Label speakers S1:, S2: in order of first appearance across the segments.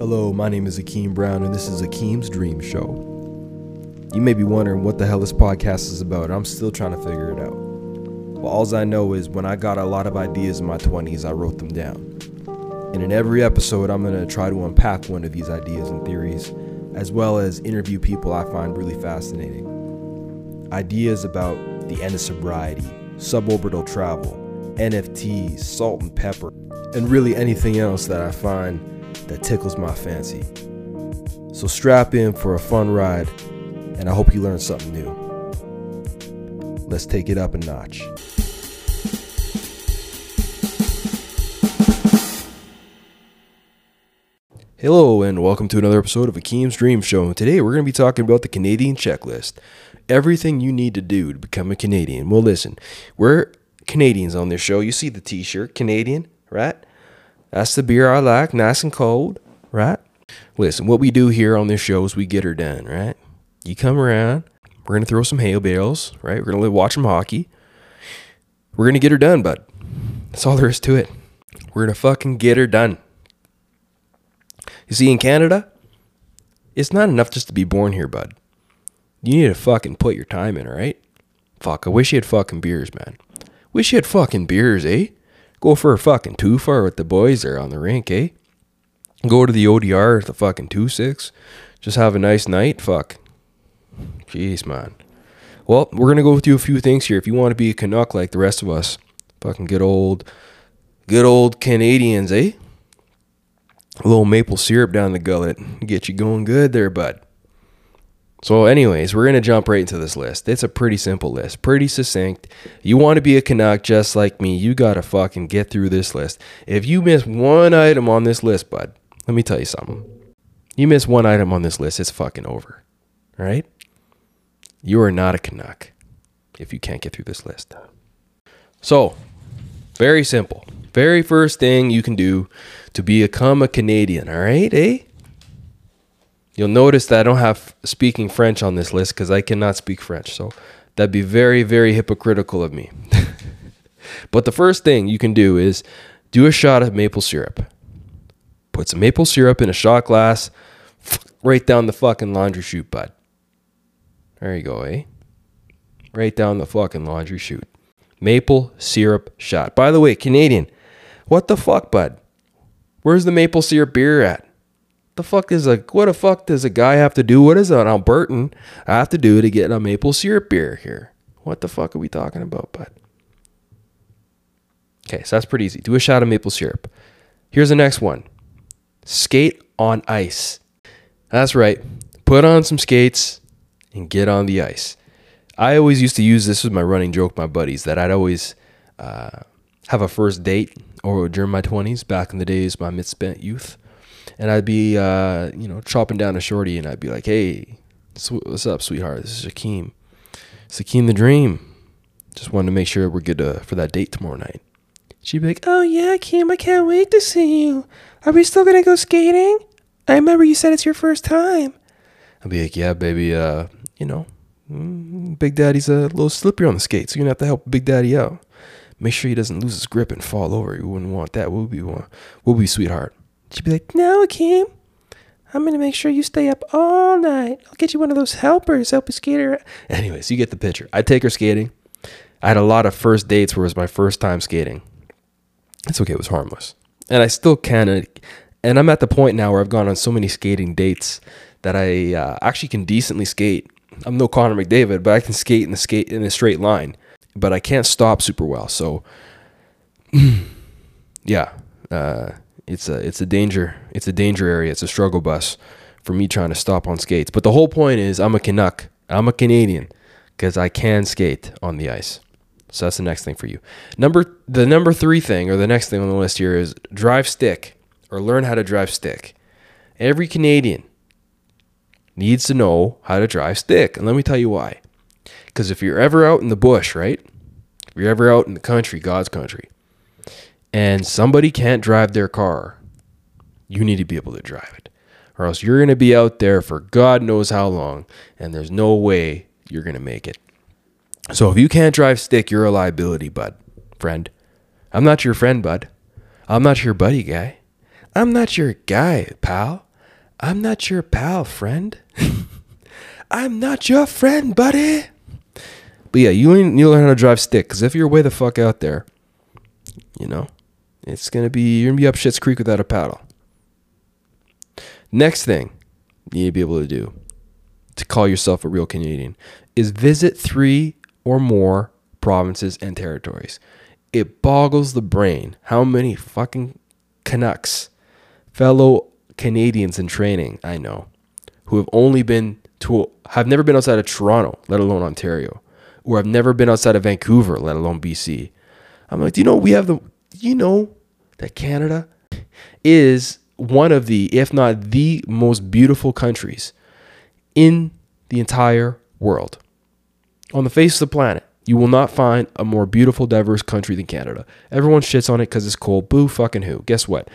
S1: Hello, my name is Akeem Brown, and this is Akeem's Dream Show. You may be wondering what the hell this podcast is about. I'm still trying to figure it out. Well, all I know is when I got a lot of ideas in my 20s, I wrote them down. And in every episode, I'm going to try to unpack one of these ideas and theories, as well as interview people I find really fascinating. Ideas about the end of sobriety, suborbital travel, NFTs, salt and pepper, and really anything else that I find that tickles my fancy. So strap in for a fun ride, and I hope you learn something new. Let's take it up a notch. Hello, and welcome to another episode of Akeem's Dream Show. Today, we're going to be talking about the Canadian checklist. Everything you need to do to become a Canadian. Well, listen, we're Canadians on this show. You see the t shirt, Canadian, right? That's the beer I like, nice and cold, right? Listen, what we do here on this show is we get her done, right? You come around, we're to throw some hail bales, right? We're to watch some hockey. We're to get her done, bud. That's all there is to it. We're to fucking get her done. You see, in Canada, it's not enough just to be born here, bud. You need to fucking put your time in, right? Fuck, I wish you had fucking beers, man. Wish you had fucking beers, eh? Go for a fucking two far with the boys there on the rink, eh? Go to the ODR, the fucking two six. Just have a nice night. Fuck. Jeez, man. Well, we're gonna go through a few things here. If you want to be a Canuck like the rest of us, fucking good old, good old Canadians, eh? A little maple syrup down the gullet, get you going good there, bud. So, anyways, we're gonna jump right into this list. It's a pretty simple list, pretty succinct. You want to be a Canuck just like me, you gotta fucking get through this list. If you miss one item on this list, bud, let me tell you something. You miss one item on this list, it's fucking over. All right? You are not a Canuck if you can't get through this list. So, very simple. Very first thing you can do to become a Canadian, all right, eh? You'll notice that I don't have speaking French on this list because I cannot speak French. So that'd be very, very hypocritical of me. but the first thing you can do is do a shot of maple syrup. Put some maple syrup in a shot glass, right down the fucking laundry chute, bud. There you go, eh? Right down the fucking laundry chute. Maple syrup shot. By the way, Canadian, what the fuck, bud? Where's the maple syrup beer at? The fuck is a what the fuck does a guy have to do? What does an Albertan I have to do to get a maple syrup beer here? What the fuck are we talking about, bud? Okay, so that's pretty easy. Do a shot of maple syrup. Here's the next one. Skate on ice. That's right. Put on some skates and get on the ice. I always used to use this as my running joke, my buddies, that I'd always uh, have a first date or during my 20s, back in the days, my misspent youth. And I'd be, uh, you know, chopping down a shorty and I'd be like, hey, what's up, sweetheart? This is Akeem. It's the Dream. Just wanted to make sure we're good to, for that date tomorrow night. She'd be like, oh, yeah, Akeem, I can't wait to see you. Are we still to go skating? I remember you said it's your first time. I'd be like, yeah, baby, uh, you know, mm, Big Daddy's a little slippery on the skates. So you're to have to help Big Daddy out. Make sure he doesn't lose his grip and fall over. You wouldn't want that. We'll be, we'll be sweetheart. She'd be like, No, Akeem. I'm going to make sure you stay up all night. I'll get you one of those helpers, help you skater. Anyways, you get the picture. I take her skating. I had a lot of first dates where it was my first time skating. It's okay, it was harmless. And I still can. And I'm at the point now where I've gone on so many skating dates that I uh, actually can decently skate. I'm no Connor McDavid, but I can skate in the skate in a straight line. But I can't stop super well. So, yeah. Uh, it's a it's a danger it's a danger area. It's a struggle bus for me trying to stop on skates. But the whole point is i'm a canuck. I'm a canadian because i can skate on the ice. So that's the next thing for you. Number the number three thing or the next thing on the list here is drive stick or learn how to drive stick. Every canadian needs to know how to drive stick. And let me tell you why. Because if you're ever out in the bush right? If you're ever out in the country god's country and somebody can't drive their car, you need to be able to drive it. Or else you're going to be out there for God knows how long, and there's no way you're going to make it. So if you can't drive stick, you're a liability, bud, friend. I'm not your friend, bud. I'm not your buddy guy. I'm not your guy, pal. I'm not your pal, friend. I'm not your friend, buddy. But yeah, you need to learn how to drive stick because if you're way the fuck out there, you know, it's gonna be you're gonna be up shit's creek without a paddle. Next thing you need to be able to do to call yourself a real Canadian is visit three or more provinces and territories. It boggles the brain how many fucking Canucks, fellow Canadians in training, I know, who have only been to have never been outside of Toronto, let alone Ontario, or have never been outside of Vancouver, let alone BC. I'm like, do you know we have the you know that Canada is one of the, if not the most beautiful countries in the entire world. On the face of the planet, you will not find a more beautiful, diverse country than Canada. Everyone shits on it because it's cold. Boo fucking who. Guess what?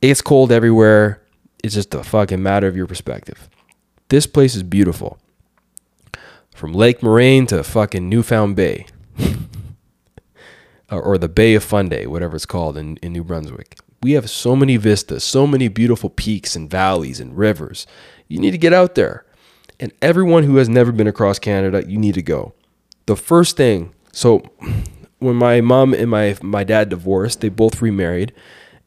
S1: It's cold everywhere. It's just a fucking matter of your perspective. This place is beautiful. From Lake Moraine to fucking Newfound Bay. or the Bay of Fundy, whatever it's called in, in New Brunswick. We have so many vistas, so many beautiful peaks and valleys and rivers. You need to get out there. And everyone who has never been across Canada, you need to go. The first thing, so when my mom and my my dad divorced, they both remarried,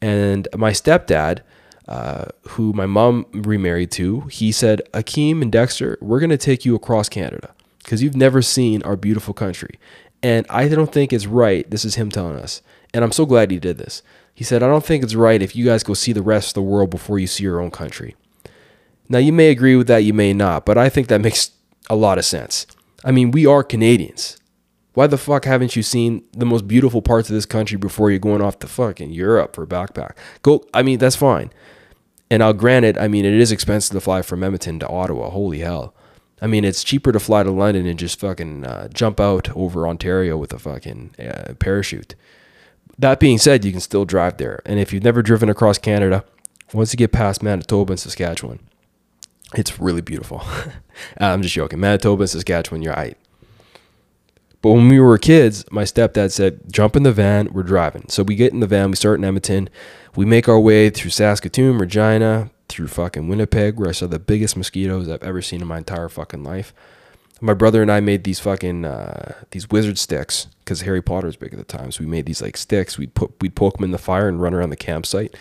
S1: and my stepdad, uh, who my mom remarried to, he said, Akeem and Dexter, we're gonna take you across Canada because you've never seen our beautiful country. And I don't think it's right. This is him telling us. And I'm so glad he did this. He said, I don't think it's right if you guys go see the rest of the world before you see your own country. Now, you may agree with that, you may not, but I think that makes a lot of sense. I mean, we are Canadians. Why the fuck haven't you seen the most beautiful parts of this country before you're going off to fucking Europe for a backpack? Go, I mean, that's fine. And I'll grant it, I mean, it is expensive to fly from Edmonton to Ottawa. Holy hell. I mean, it's cheaper to fly to London and just fucking uh, jump out over Ontario with a fucking uh, parachute. That being said, you can still drive there. And if you've never driven across Canada, once you get past Manitoba and Saskatchewan, it's really beautiful. I'm just joking. Manitoba and Saskatchewan, you're right. But when we were kids, my stepdad said, jump in the van, we're driving. So we get in the van, we start in Edmonton, we make our way through Saskatoon, Regina, through fucking Winnipeg, where I saw the biggest mosquitoes I've ever seen in my entire fucking life. My brother and I made these fucking uh, these wizard sticks because Harry Potter was big at the time. So we made these like sticks. We'd put we'd poke them in the fire and run around the campsite,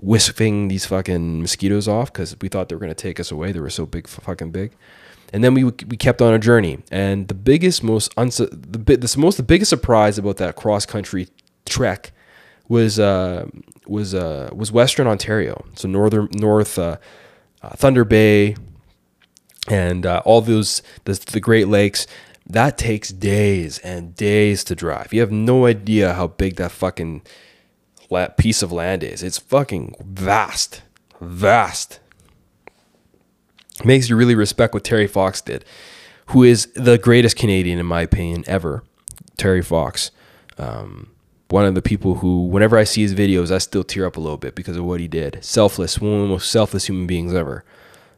S1: whiffing these fucking mosquitoes off because we thought they were gonna take us away. They were so big, fucking big. And then we we kept on a journey. And the biggest, most unsu- the the most the biggest surprise about that cross country trek was uh, was uh, was Western Ontario, so northern North uh, uh, Thunder Bay, and uh, all those the, the Great Lakes. That takes days and days to drive. You have no idea how big that fucking piece of land is. It's fucking vast, vast. Makes you really respect what Terry Fox did, who is the greatest Canadian in my opinion ever. Terry Fox. Um, one of the people who, whenever I see his videos, I still tear up a little bit because of what he did. Selfless, one of the most selfless human beings ever.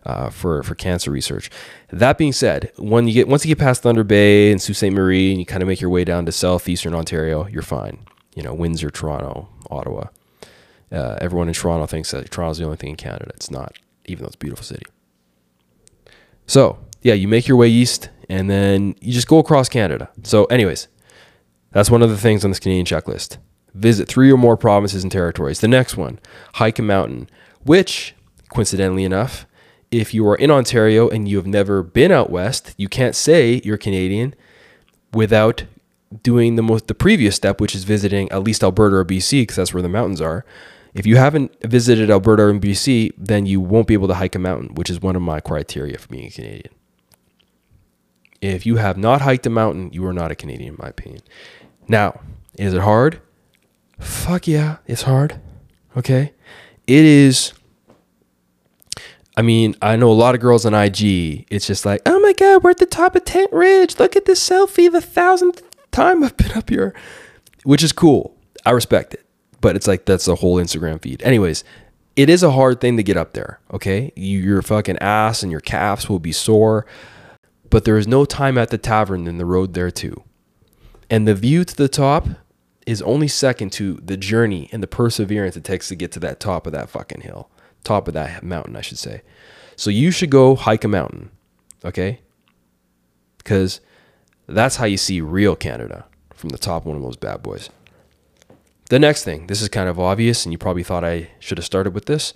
S1: Uh, for for cancer research. That being said, when you get once you get past Thunder Bay and Sault Ste. Marie, and you kind of make your way down to southeastern Ontario, you're fine. You know, Windsor, Toronto, Ottawa. Uh, everyone in Toronto thinks that Toronto's the only thing in Canada. It's not, even though it's a beautiful city. So yeah, you make your way east, and then you just go across Canada. So, anyways, that's one of the things on this Canadian checklist. Visit three or more provinces and territories. The next one, hike a mountain, which, coincidentally enough, if you are in Ontario and you have never been out west, you can't say you're Canadian without doing the most the previous step, which is visiting at least Alberta or BC, because that's where the mountains are. If you haven't visited Alberta or BC, then you won't be able to hike a mountain, which is one of my criteria for being a Canadian. If you have not hiked a mountain, you are not a Canadian, in my opinion. Now, is it hard? Fuck yeah, it's hard. Okay. It is. I mean, I know a lot of girls on IG. It's just like, oh my God, we're at the top of Tent Ridge. Look at this selfie, the thousandth time I've been up here, which is cool. I respect it. But it's like, that's a whole Instagram feed. Anyways, it is a hard thing to get up there. Okay. You, your fucking ass and your calves will be sore. But there is no time at the tavern than the road there too. And the view to the top is only second to the journey and the perseverance it takes to get to that top of that fucking hill. top of that mountain, I should say. So you should go hike a mountain, okay? Because that's how you see real Canada from the top of one of those bad boys. The next thing, this is kind of obvious, and you probably thought I should have started with this,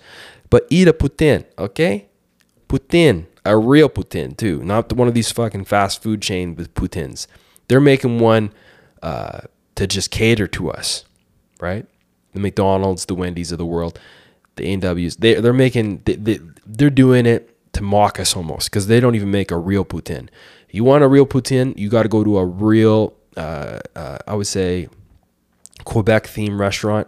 S1: but eat a poutine, okay? Poutine, a real poutine too, not one of these fucking fast food chain with poutines. They're making one uh, to just cater to us, right? The McDonald's, the Wendy's of the world, the A&Ws, they, they're making, they, they, they're doing it to mock us almost because they don't even make a real poutine. You want a real poutine, you got to go to a real, uh, uh, I would say, Quebec themed restaurant.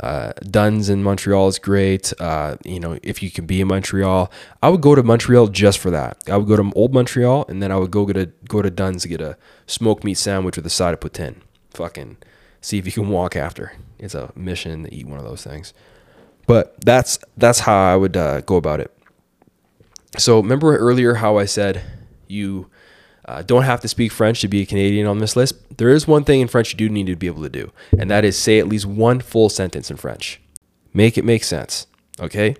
S1: Uh, Dunn's in Montreal is great. Uh, you know, if you can be in Montreal, I would go to Montreal just for that. I would go to Old Montreal, and then I would go to go to Dunn's to get a smoked meat sandwich with a side of poutine. Fucking see if you can walk after. It's a mission to eat one of those things. But that's that's how I would uh, go about it. So remember earlier how I said you uh, don't have to speak French to be a Canadian on this list. There is one thing in French you do need to be able to do, and that is say at least one full sentence in French. Make it make sense. Okay?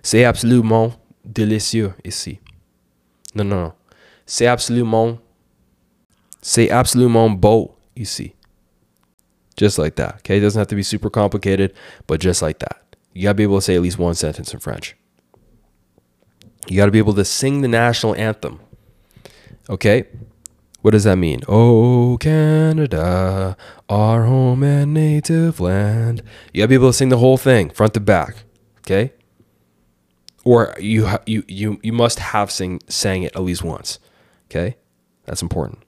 S1: C'est absolument délicieux ici. Non, non, non. C'est absolument, c'est absolument beau ici. Just like that. Okay? It doesn't have to be super complicated, but just like that. You gotta be able to say at least one sentence in French. You gotta be able to sing the national anthem. Okay? What does that mean? Oh, Canada, our home and native land. You gotta be able to sing the whole thing, front to back. Okay? Or you you you you must have sing sang it at least once. Okay? That's important.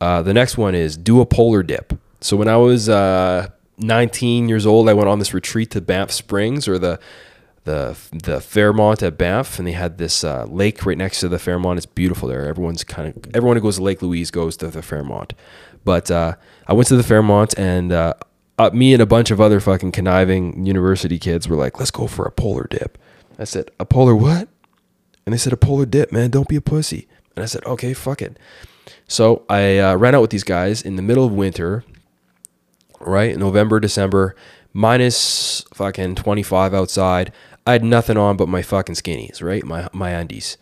S1: Uh, the next one is do a polar dip. So when I was uh, 19 years old, I went on this retreat to Banff Springs or the the the Fairmont at Banff, and they had this uh, lake right next to the Fairmont. It's beautiful there. Everyone's kind of everyone who goes to Lake Louise goes to the Fairmont. But uh, I went to the Fairmont, and uh, me and a bunch of other fucking conniving university kids were like, "Let's go for a polar dip." I said, "A polar what?" And they said, "A polar dip, man. Don't be a pussy." And I said, "Okay, fuck it." So I uh, ran out with these guys in the middle of winter, right? November, December, minus fucking 25 outside. I had nothing on but my fucking skinnies, right? My my undies.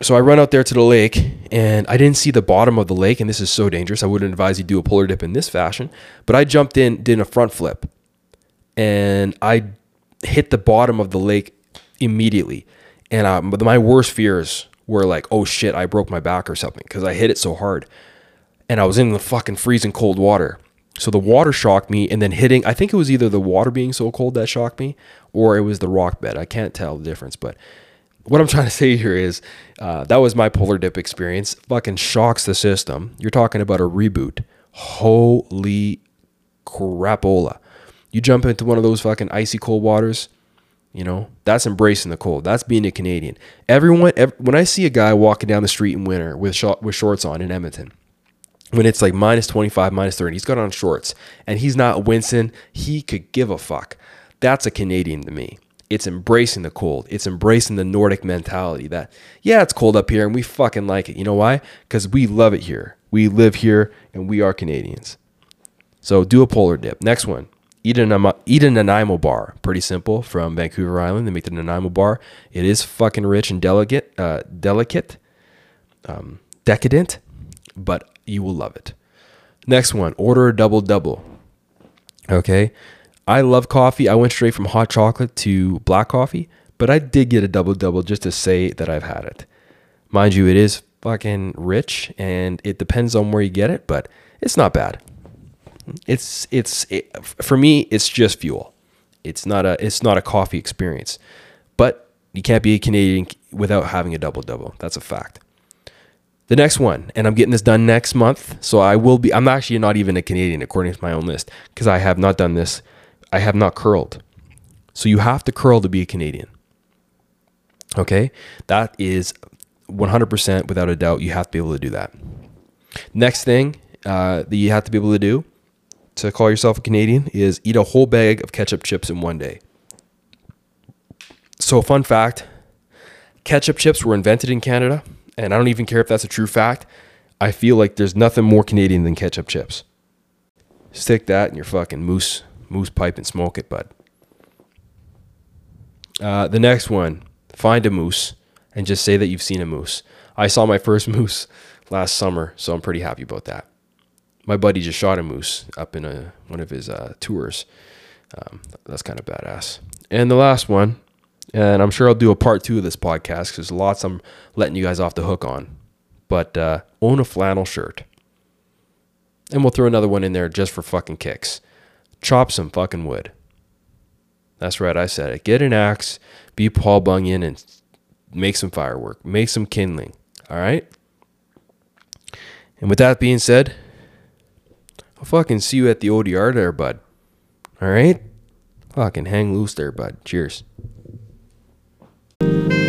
S1: So I run out there to the lake and I didn't see the bottom of the lake, and this is so dangerous. I wouldn't advise you do a polar dip in this fashion. But I jumped in, did a front flip, and I hit the bottom of the lake immediately. And uh, my worst fears were like, oh shit, I broke my back or something because I hit it so hard. And I was in the fucking freezing cold water. So the water shocked me, and then hitting, I think it was either the water being so cold that shocked me, or it was the rock bed. I can't tell the difference. But what I'm trying to say here is uh, that was my polar dip experience. Fucking shocks the system. You're talking about a reboot. Holy crapola. You jump into one of those fucking icy cold waters, you know, that's embracing the cold. That's being a Canadian. Everyone, ev- when I see a guy walking down the street in winter with, sh- with shorts on in Edmonton, when it's like minus 25, minus 30, he's got on shorts and he's not wincing, he could give a fuck. That's a Canadian to me. It's embracing the cold. It's embracing the Nordic mentality that, yeah, it's cold up here and we fucking like it. You know why? Because we love it here. We live here and we are Canadians. So do a polar dip. Next one. Eat an, eat an Nanaimo bar. Pretty simple. From Vancouver Island, they make the Nanaimo bar. It is fucking rich and delicate, uh, delicate, um, decadent, but you will love it. Next one. Order a double double. Okay. I love coffee. I went straight from hot chocolate to black coffee, but I did get a double double just to say that I've had it. Mind you, it is fucking rich and it depends on where you get it, but it's not bad. It's it's it, for me it's just fuel. It's not a it's not a coffee experience. But you can't be a Canadian without having a double double. That's a fact. The next one, and I'm getting this done next month, so I will be I'm actually not even a Canadian according to my own list because I have not done this. I have not curled. So you have to curl to be a Canadian. Okay? That is 100% without a doubt you have to be able to do that. Next thing uh, that you have to be able to do to call yourself a Canadian is eat a whole bag of ketchup chips in one day. So, fun fact ketchup chips were invented in Canada, and I don't even care if that's a true fact. I feel like there's nothing more Canadian than ketchup chips. Stick that in your fucking moose moose pipe and smoke it, bud. Uh, the next one, find a moose and just say that you've seen a moose. I saw my first moose last summer, so I'm pretty happy about that. My buddy just shot a moose up in a, one of his uh, tours. Um, that's kind of badass. And the last one, and I'm sure I'll do a part two of this podcast because there's lots I'm letting you guys off the hook on. But uh, own a flannel shirt. And we'll throw another one in there just for fucking kicks. Chop some fucking wood. That's right, I said it. Get an axe, be Paul Bunyan, and make some firework, make some kindling. All right? And with that being said, I'll fucking see you at the ODR there, bud. All right? Fucking hang loose there, bud. Cheers you